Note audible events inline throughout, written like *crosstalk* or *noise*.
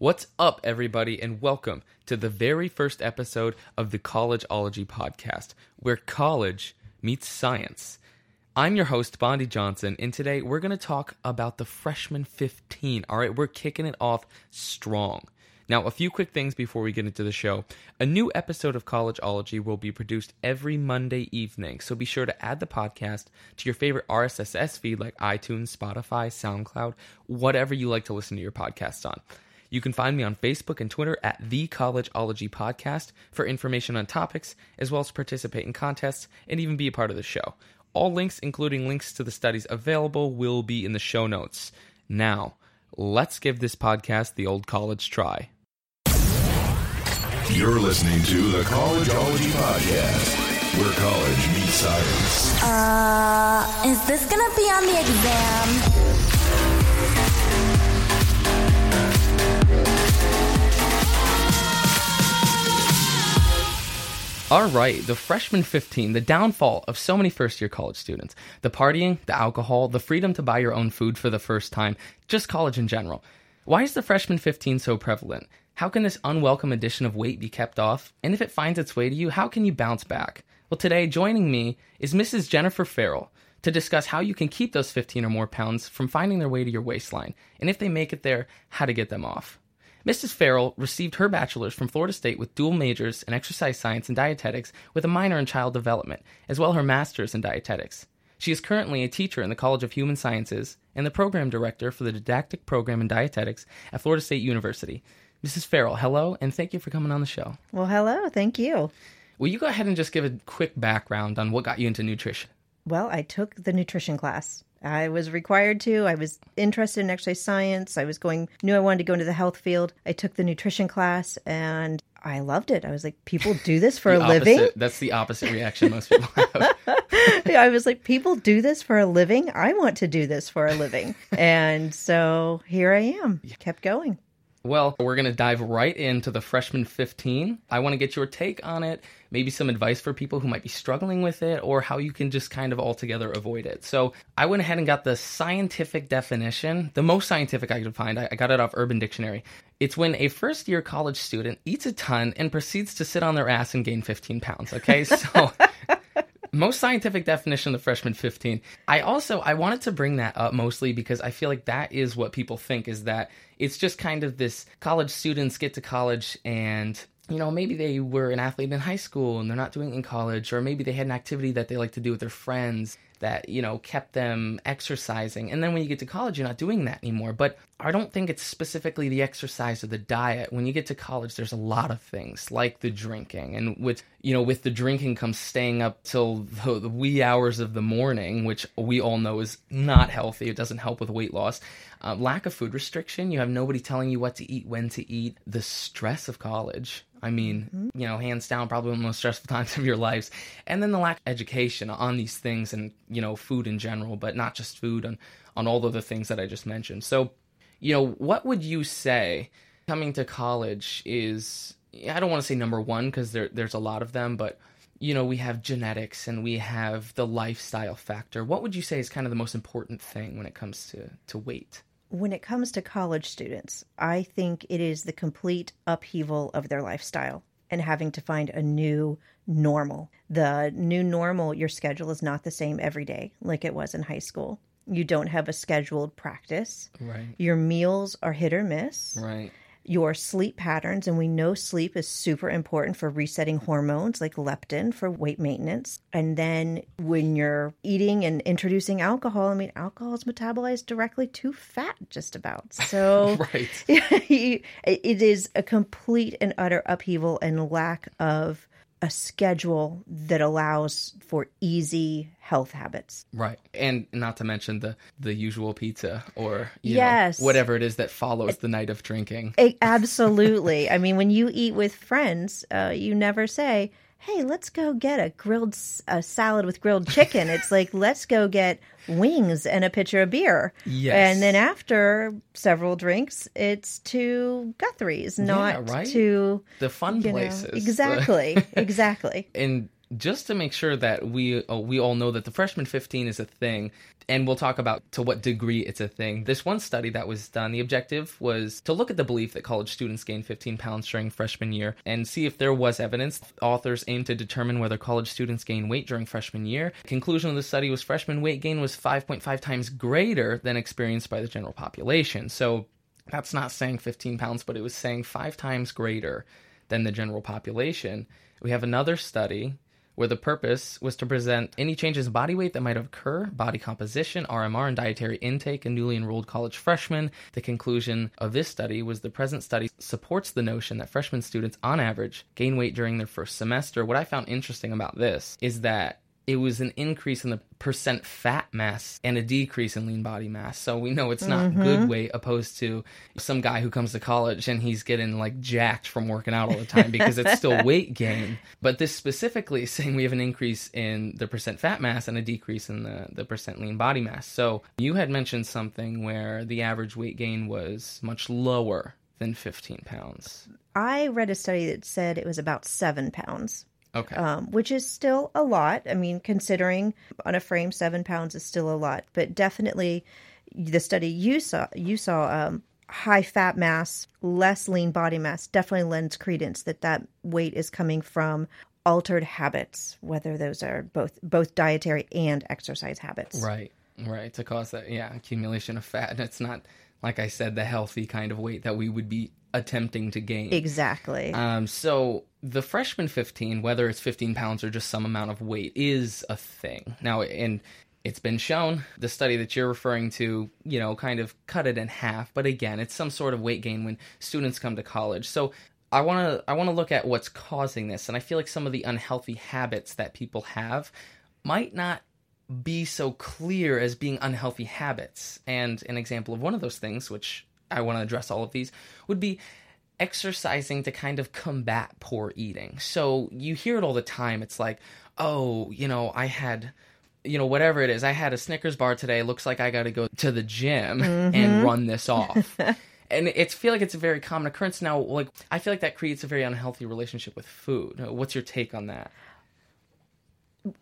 What's up, everybody, and welcome to the very first episode of the Collegeology podcast, where college meets science. I'm your host, Bondi Johnson, and today we're going to talk about the freshman 15. All right, we're kicking it off strong. Now, a few quick things before we get into the show. A new episode of Collegeology will be produced every Monday evening, so be sure to add the podcast to your favorite RSS feed like iTunes, Spotify, SoundCloud, whatever you like to listen to your podcasts on. You can find me on Facebook and Twitter at The Collegeology Podcast for information on topics, as well as participate in contests and even be a part of the show. All links, including links to the studies available, will be in the show notes. Now, let's give this podcast the old college try. You're listening to the Collegeology Podcast, where college meets science. Uh, is this gonna be on the exam? All right, the freshman 15, the downfall of so many first year college students. The partying, the alcohol, the freedom to buy your own food for the first time, just college in general. Why is the freshman 15 so prevalent? How can this unwelcome addition of weight be kept off? And if it finds its way to you, how can you bounce back? Well, today, joining me is Mrs. Jennifer Farrell to discuss how you can keep those 15 or more pounds from finding their way to your waistline, and if they make it there, how to get them off. Mrs. Farrell received her bachelor's from Florida State with dual majors in exercise science and dietetics with a minor in child development, as well as her master's in dietetics. She is currently a teacher in the College of Human Sciences and the program director for the didactic program in dietetics at Florida State University. Mrs. Farrell, hello, and thank you for coming on the show. Well, hello. Thank you. Will you go ahead and just give a quick background on what got you into nutrition? Well, I took the nutrition class. I was required to. I was interested in exercise science. I was going, knew I wanted to go into the health field. I took the nutrition class and I loved it. I was like, people do this for *laughs* a The living. That's the opposite reaction most people have. *laughs* I was like, people do this for a living. I want to do this for a living. *laughs* and so here I am. Kept going. Well, we're going to dive right into the freshman 15. I want to get your take on it, maybe some advice for people who might be struggling with it, or how you can just kind of altogether avoid it. So, I went ahead and got the scientific definition, the most scientific I could find. I got it off Urban Dictionary. It's when a first year college student eats a ton and proceeds to sit on their ass and gain 15 pounds. Okay, *laughs* so. Most scientific definition of the freshman 15 i also i wanted to bring that up mostly because i feel like that is what people think is that it's just kind of this college students get to college and you know maybe they were an athlete in high school and they're not doing it in college or maybe they had an activity that they like to do with their friends that you know kept them exercising. And then when you get to college you're not doing that anymore. But i don't think it's specifically the exercise or the diet. When you get to college there's a lot of things like the drinking. And with you know with the drinking comes staying up till the, the wee hours of the morning which we all know is not healthy. It doesn't help with weight loss. Uh, lack of food restriction. You have nobody telling you what to eat when to eat. The stress of college. I mean, you know, hands down, probably one of the most stressful *laughs* times of your lives. And then the lack of education on these things and, you know, food in general, but not just food, on, on all of the things that I just mentioned. So, you know, what would you say coming to college is, I don't want to say number one because there, there's a lot of them, but, you know, we have genetics and we have the lifestyle factor. What would you say is kind of the most important thing when it comes to, to weight? When it comes to college students, I think it is the complete upheaval of their lifestyle and having to find a new normal. The new normal, your schedule is not the same every day like it was in high school. You don't have a scheduled practice. Right. Your meals are hit or miss. Right. Your sleep patterns, and we know sleep is super important for resetting hormones like leptin for weight maintenance. And then when you're eating and introducing alcohol, I mean, alcohol is metabolized directly to fat, just about. *laughs* So Right. *laughs* it is a complete and utter upheaval and lack of a schedule that allows for easy health habits. Right. And not to mention the the usual pizza or you Yes. know, whatever it is that follows the night of drinking. A- absolutely. I mean, when you eat with friends, uh, you never say, "Hey, let's go get a grilled a salad with grilled chicken." *laughs* it's like, "Let's go get wings and a pitcher of beer." Yes. And then after several drinks, it's to Guthrie's, not right. to The fun you know, places. *laughs* exactly, exactly. and just to make sure that we uh, we all know that the freshman 15 is a thing and we'll talk about to what degree it's a thing. This one study that was done, the objective was to look at the belief that college students gain 15 pounds during freshman year and see if there was evidence. Authors aimed to determine whether college students gain weight during freshman year. Conclusion of the study was freshman weight gain was 5.5 times greater than experienced by the general population. So that's not saying 15 pounds, but it was saying five times greater than the general population. We have another study where the purpose was to present any changes in body weight that might occur, body composition, RMR, and dietary intake in newly enrolled college freshmen. The conclusion of this study was the present study supports the notion that freshman students, on average, gain weight during their first semester. What I found interesting about this is that it was an increase in the percent fat mass and a decrease in lean body mass. So we know it's not Mm-hmm. good weight opposed to some guy who comes to college and he's getting like jacked from working out all the time because it's still *laughs* weight gain. But this specifically is saying we have an increase in the percent fat mass and a decrease in the, the percent lean body mass. So you had mentioned something where the average weight gain was much lower than 15 pounds. I read a study that said it was about seven pounds. Okay. um, which is still a lot. I mean, considering on a frame, seven pounds is still a lot, but definitely the study you saw, you saw um, high fat mass, less lean body mass, definitely lends credence that that weight is coming from altered habits, whether those are both both dietary and exercise habits. Right, right. To cause that, yeah, accumulation of fat. And *laughs* it's not, like I said, the healthy kind of weight that we would be attempting to gain. Exactly. Um, so the freshman 15, whether it's 15 pounds or just some amount of weight, is a thing. Now, and it's been shown, the study that you're referring to, you know, kind of cut it in half. But again, it's some sort of weight gain when students come to college. So I want to I want to look at what's causing this, and I feel like some of the unhealthy habits that people have might not be so clear as being unhealthy habits. And an example of one of those things, which I want to address all of these, would be exercising to kind of combat poor eating. So you hear it all the time. It's like, oh, you know, I had you know whatever it is i had a snickers bar today looks like i got to go to the gym and mm-hmm. run this off *laughs* and it's feel like it's a very common occurrence now like i feel like that creates a very unhealthy relationship with food what's your take on that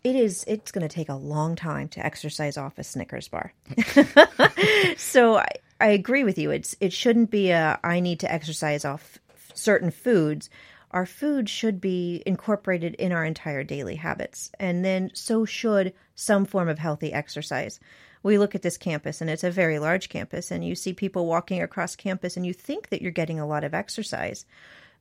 it is it's going to take a long time to exercise off a snickers bar. *laughs* So I, I agree with you. It's it shouldn't be a i need to exercise off certain foods. Our food should be incorporated in our entire daily habits. And then so should some form of healthy exercise. We look at this campus and it's a very large campus and you see people walking across campus and you think that you're getting a lot of exercise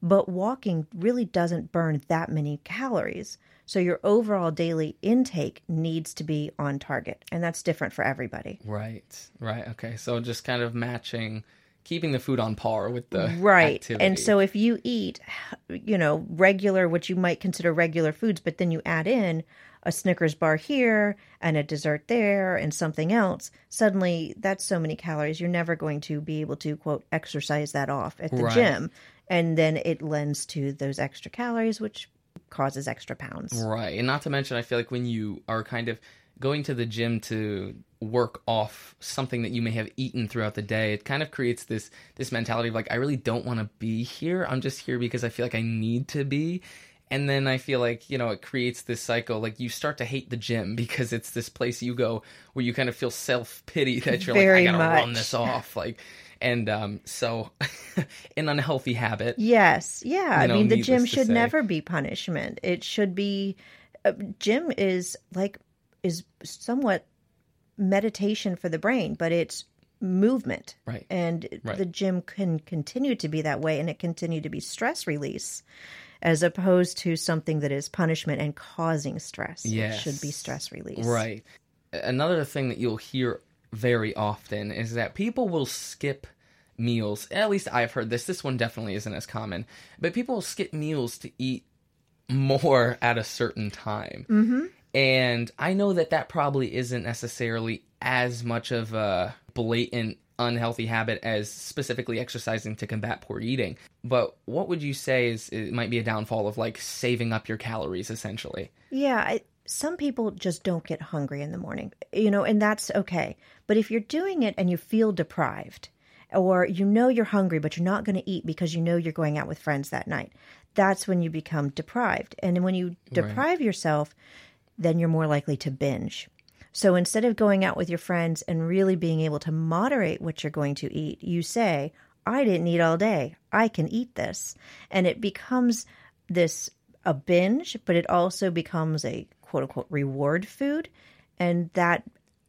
but walking really doesn't burn that many calories. So your overall daily intake needs to be on target, and that's different for everybody. right right okay so just kind of matching keeping the food on par with the Right. activity. And so if you eat, you know, regular what you might consider regular foods, but then you add in a Snickers bar here and a dessert there and something else, suddenly that's so many calories you're never going to be able to quote exercise that off at the Right. gym. And then it lends to those extra calories which causes extra pounds. Right. And not to mention, I feel like when you are kind of going to the gym to work off something that you may have eaten throughout the day, it kind of creates this this mentality of like, I really don't want to be here. I'm just here because I feel like I need to be. And then I feel like, you know, it creates this cycle. Like you start to hate the gym *laughs* because it's this place you go where you kind of feel self pity that you're Very like, I gotta run this off. Like, and um, so *laughs* an unhealthy habit. Yes, yeah. I You know, mean, the gym should say. never be punishment. It should be. Uh, gym is like is somewhat meditation for the brain, but it's movement, Right. And Right. the gym can continue to be that way, and it continue to be stress release, as opposed to something that is punishment and causing stress. Yes. it should be stress release, Right. Another thing that you'll hear very often is that people will skip meals. At least I've heard this. This one definitely isn't as common, but people will skip meals to eat more at a certain time. Mm-hmm. And I know that that probably isn't necessarily as much of a blatant unhealthy habit as specifically exercising to combat poor eating. But what would you say is it might be a downfall of like saving up your calories essentially? Yeah, I, some people just don't get hungry in the morning, you know, and that's okay. But if you're doing it and you feel deprived, or you know you're hungry, but you're not going to eat because you know you're going out with friends that night. That's when you become deprived. And when you deprive yourself, then you're more likely to binge. So instead of going out with your friends and really being able to moderate what you're going to eat, you say, I didn't eat all day. I can eat this. And it becomes this a binge, but it also becomes a quote unquote reward food. And that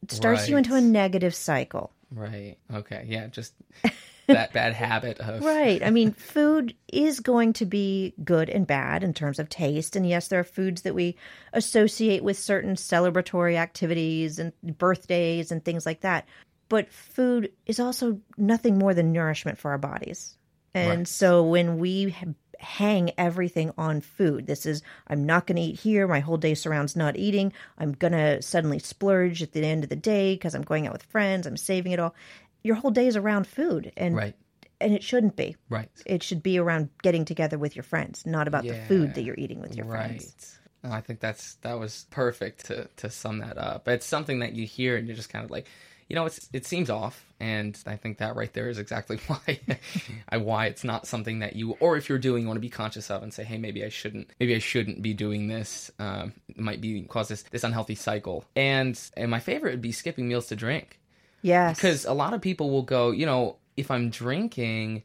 starts you into a negative cycle. Right. Okay. Yeah. Just *laughs* that bad habit of Right. I mean, *laughs* food is going to be good and bad in terms of taste. And yes, there are foods that we associate with certain celebratory activities and birthdays and things like that. But food is also nothing more than nourishment for our bodies. And Right. so when we hang everything on food, this is, I'm not going to eat here. My whole day surrounds not eating. I'm going to suddenly splurge at the end of the day because I'm going out with friends. I'm saving it all. Your whole day is around food. And Right. and it shouldn't be. Right. It should be around getting together with your friends, not about the food that you're eating with your right. friends. I think that's that was perfect to to sum that up. It's something that you hear and you're just kind of like, you know, it's it seems off, and I think that right there is exactly *laughs* why *laughs* I why it's not something that you or if you're doing, you want to be conscious of and say, hey, maybe I shouldn't, maybe I shouldn't be doing this. Um, it might be cause this this unhealthy cycle. And and my favorite would be skipping meals to drink. Yes. Because a lot of people will go, you know, if I'm drinking,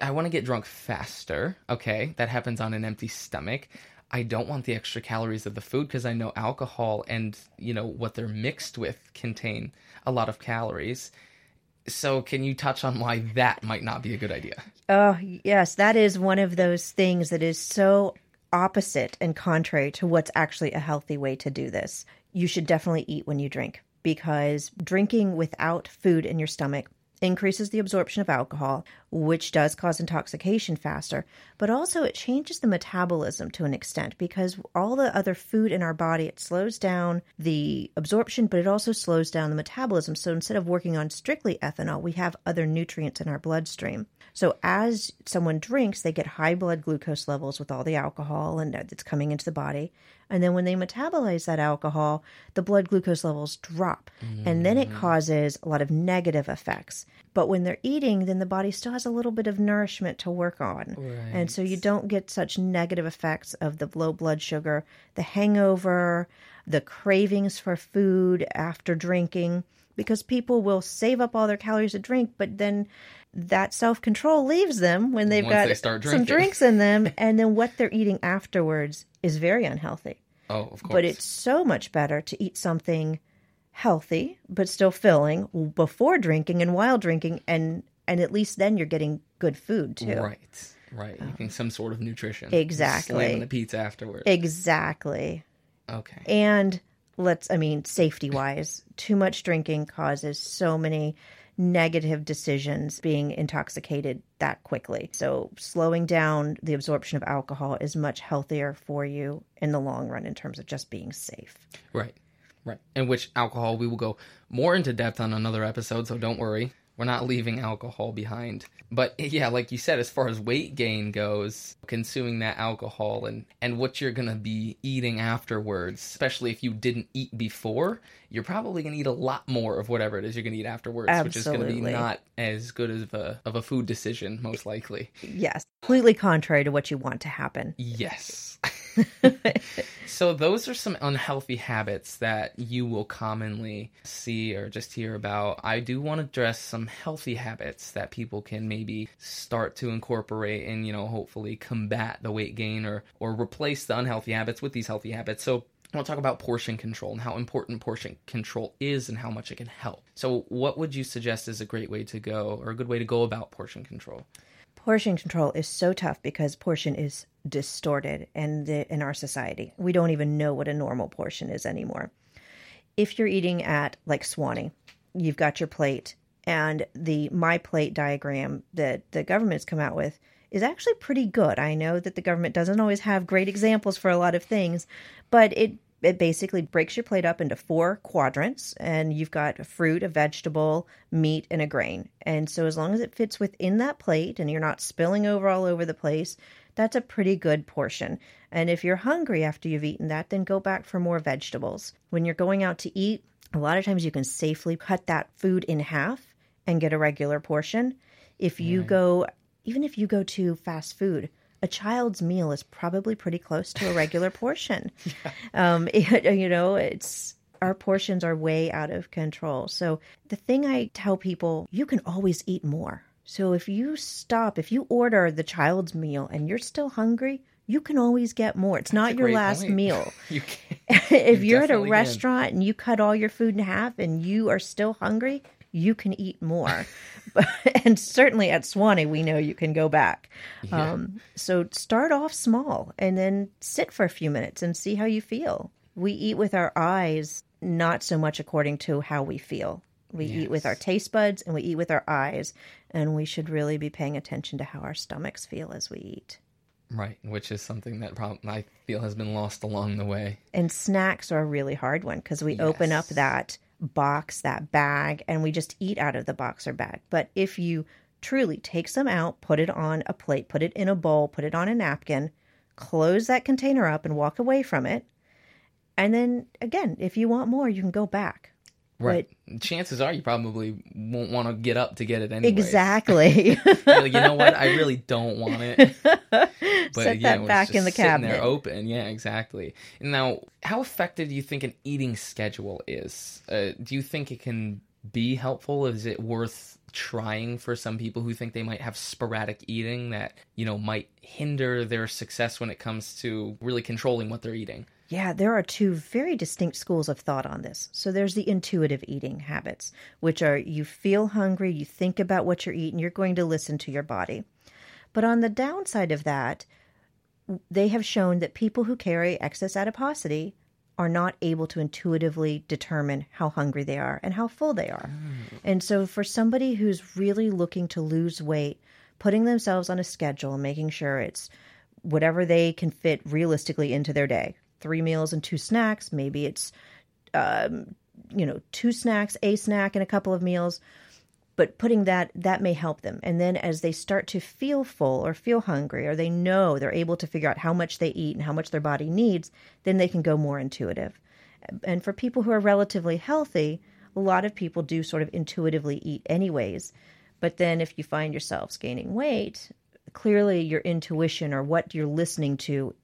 I want to get drunk faster. Okay, that happens on an empty stomach. I don't want the extra calories of the food because I know alcohol and, you know, what they're mixed with contain a lot of calories. So, can you touch on why that might not be a good idea? Oh, yes, that is one of those things that is so opposite and contrary to what's actually a healthy way to do this. You should definitely eat when you drink because drinking without food in your stomach increases the absorption of alcohol, which does cause intoxication faster, but also it changes the metabolism to an extent because all the other food in our body, it slows down the absorption, but it also slows down the metabolism. So instead of working on strictly ethanol, we have other nutrients in our bloodstream. So as someone drinks, they get high blood glucose levels with all the alcohol and that's coming into the body. And then when they metabolize that alcohol, the blood glucose levels drop. And then it mm. causes a lot of negative effects. But when they're eating, then the body still has a little bit of nourishment to work on. And so you don't get such negative effects of the low blood sugar, the hangover, the cravings for food after drinking, because people will save up all their calories to drink, but then that self control leaves them when they've Once got they some drinks in them, *laughs* and then what they're eating afterwards is very unhealthy. Oh, of course. But it's so much better to eat something healthy but still filling before drinking and while drinking, and and at least then you're getting good food too. right. Right. Eating some sort of nutrition. Exactly. Slamming the pizza afterwards. Exactly. okay. And let's, I mean, safety wise, too much drinking causes so many negative decisions being intoxicated that quickly. So, slowing down the absorption of alcohol is much healthier for you in the long run in terms of just being safe. Right. Right. And which alcohol we will go more into depth on another episode, so don't worry. We're not leaving alcohol behind. But yeah, like you said, as far as weight gain goes, consuming that alcohol and, and what you're going to be eating afterwards, especially if you didn't eat before, you're probably going to eat a lot more of whatever it is you're going to eat afterwards, which is going to be not as good of a, of a food decision, most likely. Yes, completely contrary to what you want to happen. Yes. *laughs* so those are some unhealthy habits that you will commonly see or just hear about. I do want to address some healthy habits that people can maybe start to incorporate and, you know, hopefully combat the weight gain or or replace the unhealthy habits with these healthy habits. So I want to talk about portion control and how important portion control is and how much it can help. So, what would you suggest is a great way to go or a good way to go about portion control? Portion control is so tough because portion is distorted in in our society. We don't even know what a normal portion is anymore. If you're eating at like Suwannee, you've got your plate and the my plate diagram that the government's come out with is actually pretty good. I know that the government doesn't always have great examples for a lot of things, but it it basically breaks your plate up into four quadrants and you've got a fruit, a vegetable, meat, and a grain. And so as long as it fits within that plate and you're not spilling over all over the place, that's a pretty good portion. And if you're hungry after you've eaten that, then go back for more vegetables. When you're going out to eat, a lot of times you can safely cut that food in half and get a regular portion. If you go, even if you go to fast food, a child's meal is probably pretty close to a regular *laughs* portion. Um, *laughs* it- you know, it's our portions are way out of control. So the thing I tell people, you can always eat more. So if you stop, if you order the child's meal and you're still hungry, you can always get more. It's not your last point. meal. *laughs* You if You you're at a definitely can. restaurant and you cut all your food in half and you are still hungry, you can eat more. *laughs* And certainly at Suwannee, we know you can go back. Um, so start off small and then sit for a few minutes and see how you feel. We eat with our eyes, not so much according to how we feel. We eat with our taste buds and we eat with our eyes, and we should really be paying attention to how our stomachs feel as we eat. Right, which is something that prob- I feel has been lost along the way. And snacks are a really hard one because we open up that box, that bag, and we just eat out of the box or bag. But if you truly take some out, put it on a plate, put it in a bowl, put it on a napkin, close that container up and walk away from it. And then again, if you want more, you can go back. Right. Chances are you probably won't want to get up to get it anyway. Exactly. you know what? I really don't want it. *laughs* But Set yeah, that back just in the cabinet. There open. Yeah, exactly. Now, how effective do you think an eating schedule is? Uh, do you think it can be helpful? Is it worth trying for some people who think they might have sporadic eating that, you know, might hinder their success when it comes to really controlling what they're eating? Yeah, there are two very distinct schools of thought on this. So there's the intuitive eating habits, which are you feel hungry, you think about what you're eating, you're going to listen to your body. But on the downside of that, they have shown that people who carry excess adiposity are not able to intuitively determine how hungry they are and how full they are. Mm. And so for somebody who's really looking to lose weight, putting themselves on a schedule and making sure it's whatever they can fit realistically into their day three meals and two snacks. Maybe it's um, you know two snacks a snack and a couple of meals. But putting that that may help them. And then as they start to feel full or feel hungry or they know they're able to figure out how much they eat and how much their body needs then they can go more intuitive. And for people who are relatively healthy a lot of people do sort of intuitively eat anyways. But then if you find yourselves gaining weight clearly your intuition or what you're listening to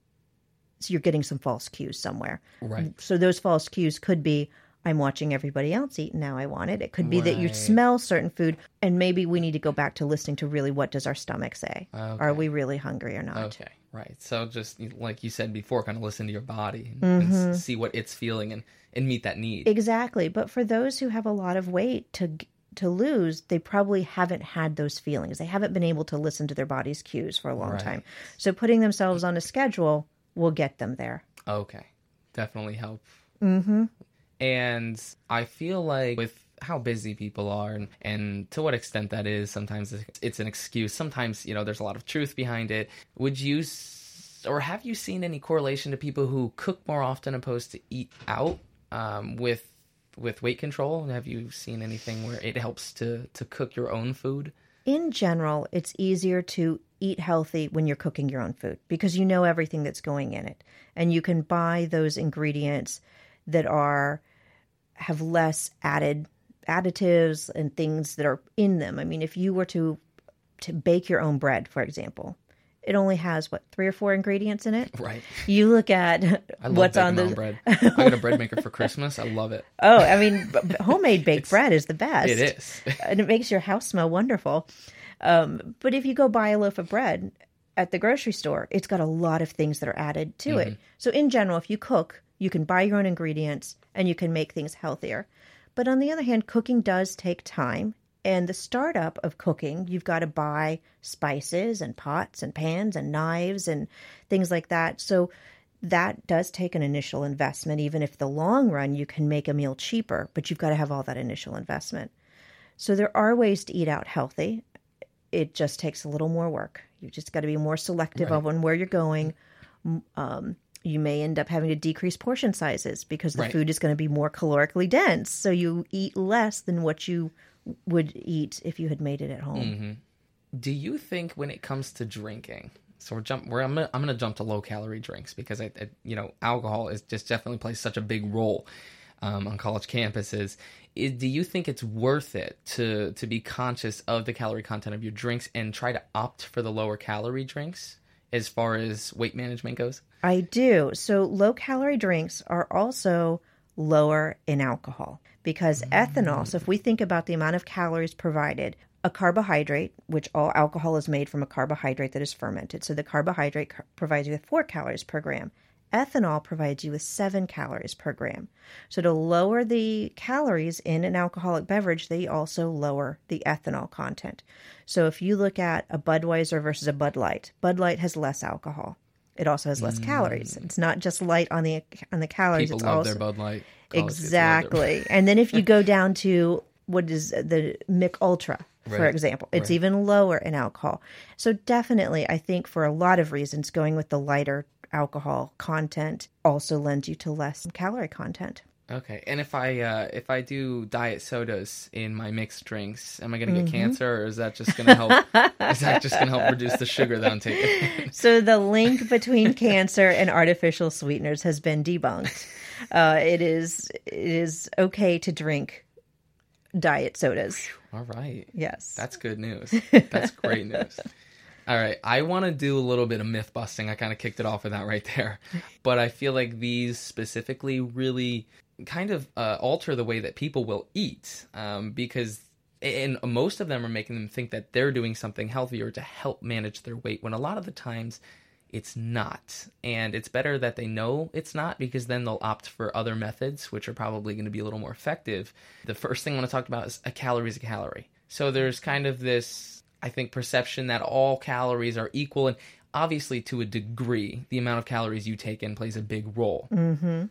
so you're getting some false cues somewhere Right. so those false cues could be I'm watching everybody else eat and now I want it. It could be that you smell certain food and maybe we need to go back to listening to really what does our stomach say? Are we really hungry or not? Okay, right. So just like you said before, kind of listen to your body and, and mm-hmm. see what it's feeling and, and meet that need. Exactly. But for those who have a lot of weight to to lose, they probably haven't had those feelings. They haven't been able to listen to their body's cues for a long Right. time. So putting themselves on a schedule will get them there. Okay, definitely help. Mm-hmm. And I feel like with how busy people are and, and to what extent that is, sometimes it's- it's an excuse. Sometimes, you know, there's a lot of truth behind it. Would you, or have you seen any correlation to people who cook more often opposed to eat out um, with with weight control? Have you seen anything where it helps to to cook your own food? in general, it's easier to eat healthy when you're cooking your own food because you know everything that's going in it. And you can buy those ingredients that are have less added additives and things that are in them. I mean, if you were to to bake your own bread, for example, it only has what, three or four ingredients in it? *laughs* Right. You look at I love what's on the bread. *laughs* I got a bread maker for Christmas. I love it. Oh, I mean, homemade baked bread is the best. It is. and it makes your house smell wonderful. Um, but if you go buy a loaf of bread at the grocery store, it's got a lot of things that are added to it. So, in general, if you cook, you can buy your own ingredients and you can make things healthier. But on the other hand, cooking does take time. And the startup of cooking, you've got to buy spices and pots and pans and knives and things like that. So, that does take an initial investment, even if the long run you can make a meal cheaper, but you've got to have all that initial investment. So there are ways to eat out healthy. It just takes a little more work. You just got to be more selective of on where you're going. Um, you may end up having to decrease portion sizes because the Right. food is going to be more calorically dense. So you eat less than what you would eat if you had made it at home. Do you think when it comes to drinking, so we're jump, we're, I'm gonna, I'm gonna jump to low calorie drinks because I, I you know, alcohol is just definitely plays such a big role um, on college campuses. I- do you think it's worth it to to be conscious of the calorie content of your drinks and try to opt for the lower calorie drinks as far as weight management goes? I do. So low calorie drinks are also lower in alcohol because mm. ethanol. So if we think about the amount of calories provided, a carbohydrate, which all alcohol is made from a carbohydrate that is fermented. So the carbohydrate provides you with four calories per gram. Ethanol provides you with seven calories per gram. So to lower the calories in an alcoholic beverage, they also lower the ethanol content. So if you look at a Budweiser versus a Bud Light, Bud Light has less alcohol. It also has less calories. Mm. It's not just light on the on the calories. People it's love also their Bud Light. Exactly. and then if you go *laughs* down to what is the Mich Ultra, for Right. example, it's Right. even lower in alcohol. So definitely, I think for a lot of reasons, going with the lighter alcohol content also lends you to less calorie content. Okay, and if I uh, if I do diet sodas in my mixed drinks, am I going to Mm-hmm. get cancer, or is that just going to help? is that just going to help reduce the sugar that I'm taking? *laughs* So the link between cancer and artificial sweeteners has been debunked. Uh, it is it is okay to drink diet sodas. All right, Yes. that's good news. *laughs* That's great news. All right, I want to do a little bit of myth busting. I kind of kicked it off with that right there, *laughs* but I feel like these specifically really kind of uh, alter the way that people will eat um, because. And most of them are making them think that they're doing something healthier to help manage their weight, when a lot of the times it's not. And it's better that they know it's not because then they'll opt for other methods, which are probably going to be a little more effective. The first thing I want to talk about is a calorie is a calorie. So there's kind of this, I think, perception that all calories are equal. And obviously, to a degree, the amount of calories you take in plays a big role. Mm-hmm.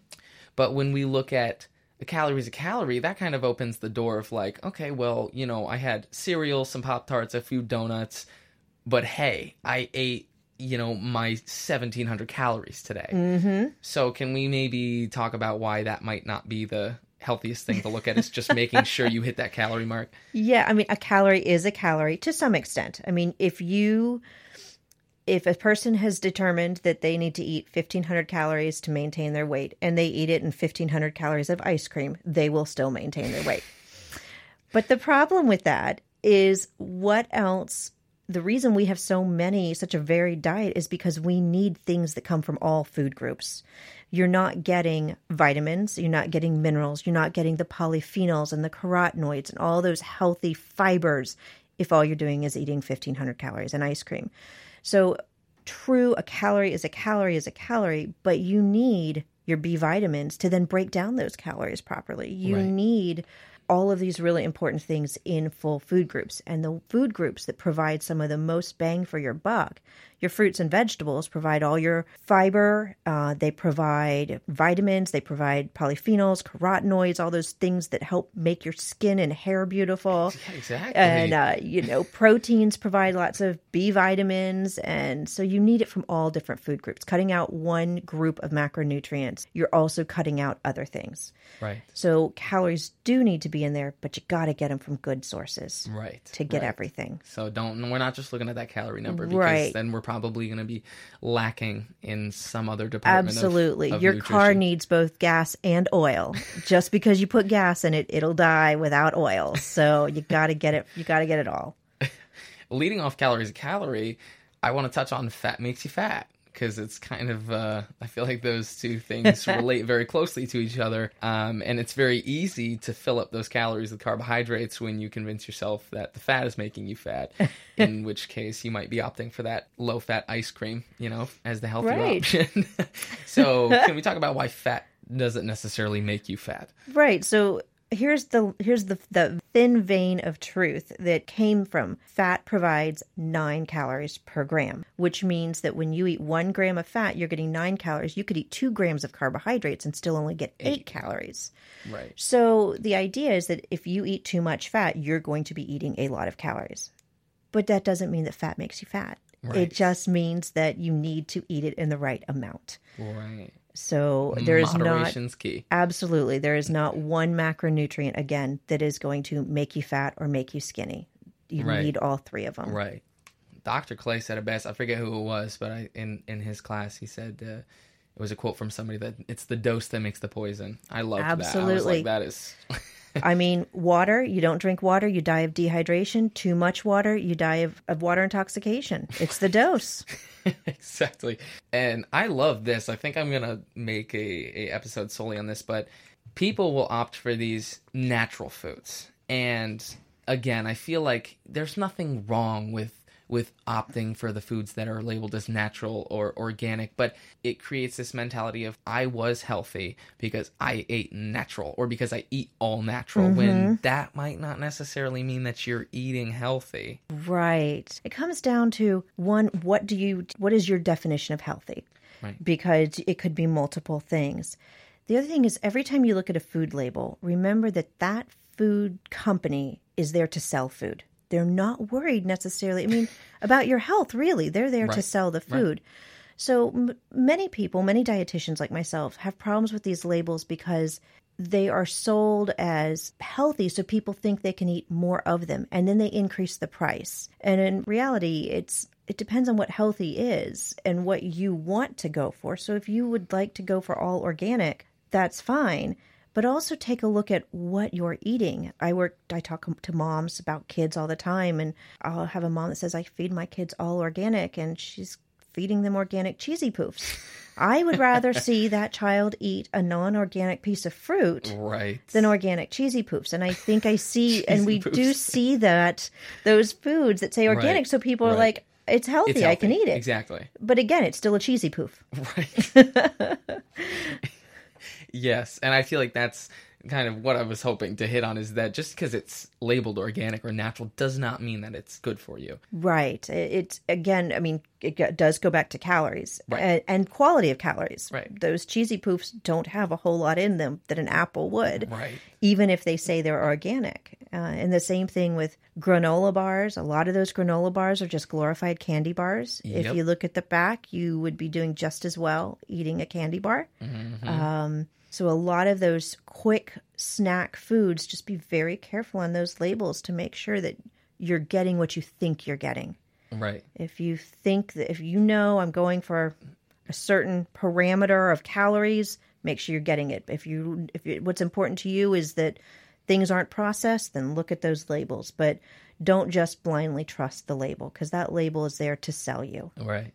But when we look at a calorie is a calorie, that kind of opens the door of like, okay, well, you know, I had cereal, some Pop Tarts, a few donuts, but hey, I ate, you know, my 1700 calories today. Mm-hmm. So can we maybe talk about why that might not be the healthiest thing to look at? Is just making sure you hit that calorie mark. *laughs* Yeah, I mean, a calorie is a calorie to some extent. I mean, if you, if a person has determined that they need to eat 1500 calories to maintain their weight and they eat it in 1500 calories of ice cream, they will still maintain their weight. But the problem with that is what else? The reason we have so many, such a varied diet is because we need things that come from all food groups. You're not getting vitamins, you're not getting minerals, you're not getting the polyphenols and the carotenoids and all those healthy fibers if all you're doing is eating 1500 calories and ice cream. So, true, a calorie is a calorie is a calorie, but you need your B vitamins to then break down those calories properly. You Right. need all of these really important things in full food groups. And the food groups that provide some of the most bang for your buck, your fruits and vegetables provide all your fiber, uh, they provide vitamins, they provide polyphenols, carotenoids, all those things that help make your skin and hair beautiful *laughs* exactly. and uh, you know proteins provide lots of b vitamins and so you need it from all different food groups cutting out one group of macronutrients you're also cutting out other things right. so calories do need to be in there but you got to get them from good sources Right. to get right. everything So don't we're not just looking at that calorie number because Right. then we're probably going to be lacking in some other department. absolutely. of your car needs both gas and oil. Just because you put gas in it it'll die without oil. So you got to get it you got to get it all. *laughs* Leading off calories a calorie, I want to touch on fat makes you fat because it's kind of uh, I feel like those two things *laughs* relate very closely to each other, um, and it's very easy to fill up those calories with carbohydrates when you convince yourself that the fat is making you fat. *laughs* in which case, you might be opting for that low fat ice cream, you know, as the healthier Right. option. *laughs* so, can we talk about why fat doesn't necessarily make you fat? Right. So here's the here's the the thin vein of truth that came from fat provides nine calories per gram, which means that when you eat one gram of fat, you're getting nine calories. You could eat two grams of carbohydrates and still only get eight, calories. Right. So the idea is that if you eat too much fat, you're going to be eating a lot of calories. But that doesn't mean that fat makes you fat. Right. It just means that you need to eat it in the right amount. Right. So there is not key. Absolutely. There is not one macronutrient, again, that is going to make you fat or make you skinny. You Right. need all three of them. Right. Dr. Clay said it best. I forget who it was, but I in in his class he said uh, it was a quote from somebody that it's the dose that makes the poison. I love that. I was like, that is *laughs* I mean, water, you don't drink water, you die of dehydration. Too much water, you die of, of water intoxication. It's the dose. *laughs* exactly. And I love this. I think I'm gonna make a, a episode solely on this, but people will opt for these natural foods. And again, I feel like there's nothing wrong with with opting for the foods that are labeled as natural or organic, but it creates this mentality of I was healthy because I ate natural or because I eat all natural when mm-hmm. that might not necessarily mean that you're eating healthy. Right. It comes down to one, what do you, what is your definition of healthy? Right. Because it could be multiple things. The other thing is every time you look at a food label, remember that that food company is there to sell food. They're not worried necessarily, I mean, about your health, really. They're there to sell the food. So m- many people, many dietitians like myself, have problems with these labels because they are sold as healthy, so people think they can eat more of them, and then they increase the price. And in reality, it's it depends on what healthy is and what you want to go for. So if you would like to go for all organic, that's fine. But also take a look at what you're eating. I work, I talk to moms about kids all the time, and I'll have a mom that says, I feed my kids all organic, and she's feeding them organic cheesy poofs. I would rather *laughs* see that child eat a non organic piece of fruit Right. than organic cheesy poofs. And I think I see, *laughs* and we Cheesy do see that those foods that say organic. Right, So people are like, it's healthy, It's I can eat it. Exactly. But again, it's still a cheesy poof. *laughs* Right. Yes, and I feel like that's kind of what I was hoping to hit on is that just because it's labeled organic or natural does not mean that it's good for you. Right. It- It's again, I mean, it does go back to calories Right. and, and quality of calories. Right. Those cheesy poofs don't have a whole lot in them that an apple would. Right. even if they say they're organic. Uh, and the same thing with granola bars. A lot of those granola bars are just glorified candy bars. If you look at the back, you would be doing just as well eating a candy bar. Um, so a lot of those quick snack foods, just be very careful on those labels to make sure that you're getting what you think you're getting. Right. If you think that if you know I'm going for a certain parameter of calories, make sure you're getting it. If you if you, what's important to you is that things aren't processed, then look at those labels, but don't just blindly trust the label because that label is there to sell you. Right.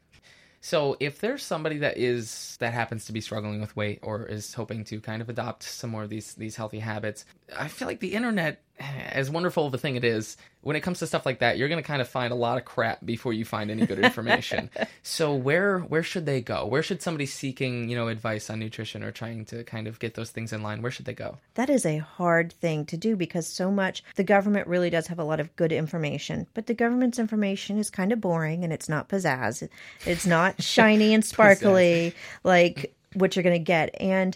So if there's somebody that is that happens to be struggling with weight or is hoping to kind of adopt some more of these these healthy habits, I feel like the internet, as wonderful of a thing it is, when it comes to stuff like that, you're going to kind of find a lot of crap before you find any good information. *laughs* so where where should they go? Where should somebody seeking you know advice on nutrition or trying to kind of get those things in line? Where should they go? That is a hard thing to do because so much the government really does have a lot of good information, but the government's information is kind of boring and it's not pizzazz. It's not *laughs* shiny and sparkly like what you're going to get and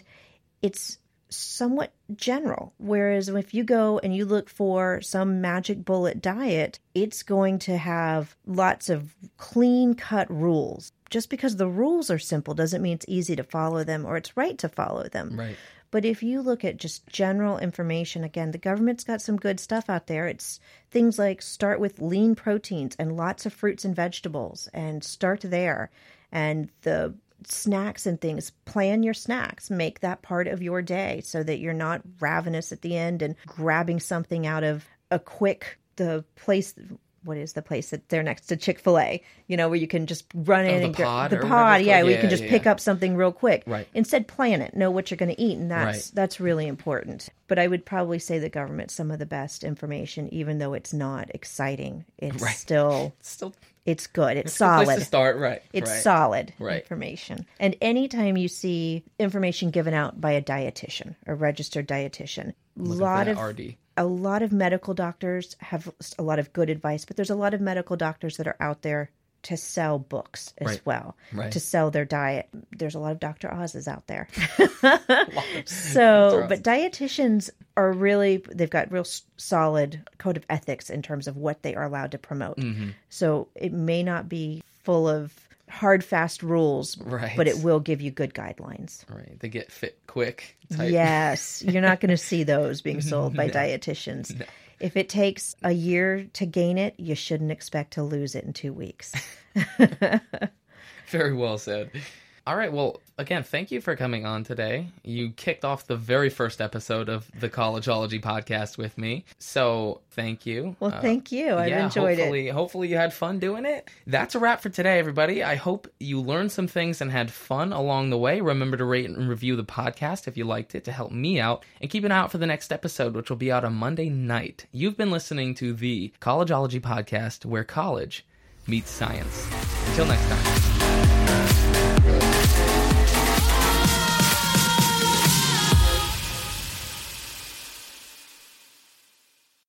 it's somewhat general. Whereas if you go and you look for some magic bullet diet, it's going to have lots of clean cut rules. Just because the rules are simple doesn't mean it's easy to follow them or it's right to follow them. Right. But if you look at just general information, again, the government's got some good stuff out there. It's things like start with lean proteins and lots of fruits and vegetables and start there. And the snacks and things, plan your snacks, make that part of your day so that you're not ravenous at the end and grabbing something out of a quick, the place. What is the place that they're next to Chick Fil A? You know, where you can just run oh, in the and pod the pod, yeah, called? where you can just yeah, pick yeah. up something real quick. Right. Instead, plan it. Know what you're going to eat, and that's Right. that's really important. But I would probably say the government's some of the best information, even though it's not exciting. It's Right. still Still it's good. It's, a good place solid. to start. Right. It's right. solid Right. information. And anytime you see information given out by a dietitian, a registered dietitian, a lot of RD. a lot of medical doctors have a lot of good advice, but there's a lot of medical doctors that are out there to sell books as Right. well, Right. to sell their diet. There's a lot of Dr. Oz's out there. *laughs* *laughs* so, but dietitians are really, they've got real solid code of ethics in terms of what they are allowed to promote. Mm-hmm. So it may not be full of hard, fast rules, Right. but it will give you good guidelines. Right. They get fit quick. Type. Yes, you're not going to see those being sold by *laughs* dietitians. If it takes a year to gain it, you shouldn't expect to lose it in two weeks. *laughs* Very well said. All right. Well, again, thank you for coming on today. You kicked off the very first episode of the Collegeology podcast with me. So thank you. Well, Uh, thank you. I've yeah, enjoyed it. hopefully, Hopefully, you had fun doing it. That's a wrap for today, everybody. I hope you learned some things and had fun along the way. Remember to rate and review the podcast if you liked it to help me out, and keep an eye out for the next episode, which will be out on Monday night. You've been listening to the Collegeology podcast, where college meets science. Until next time.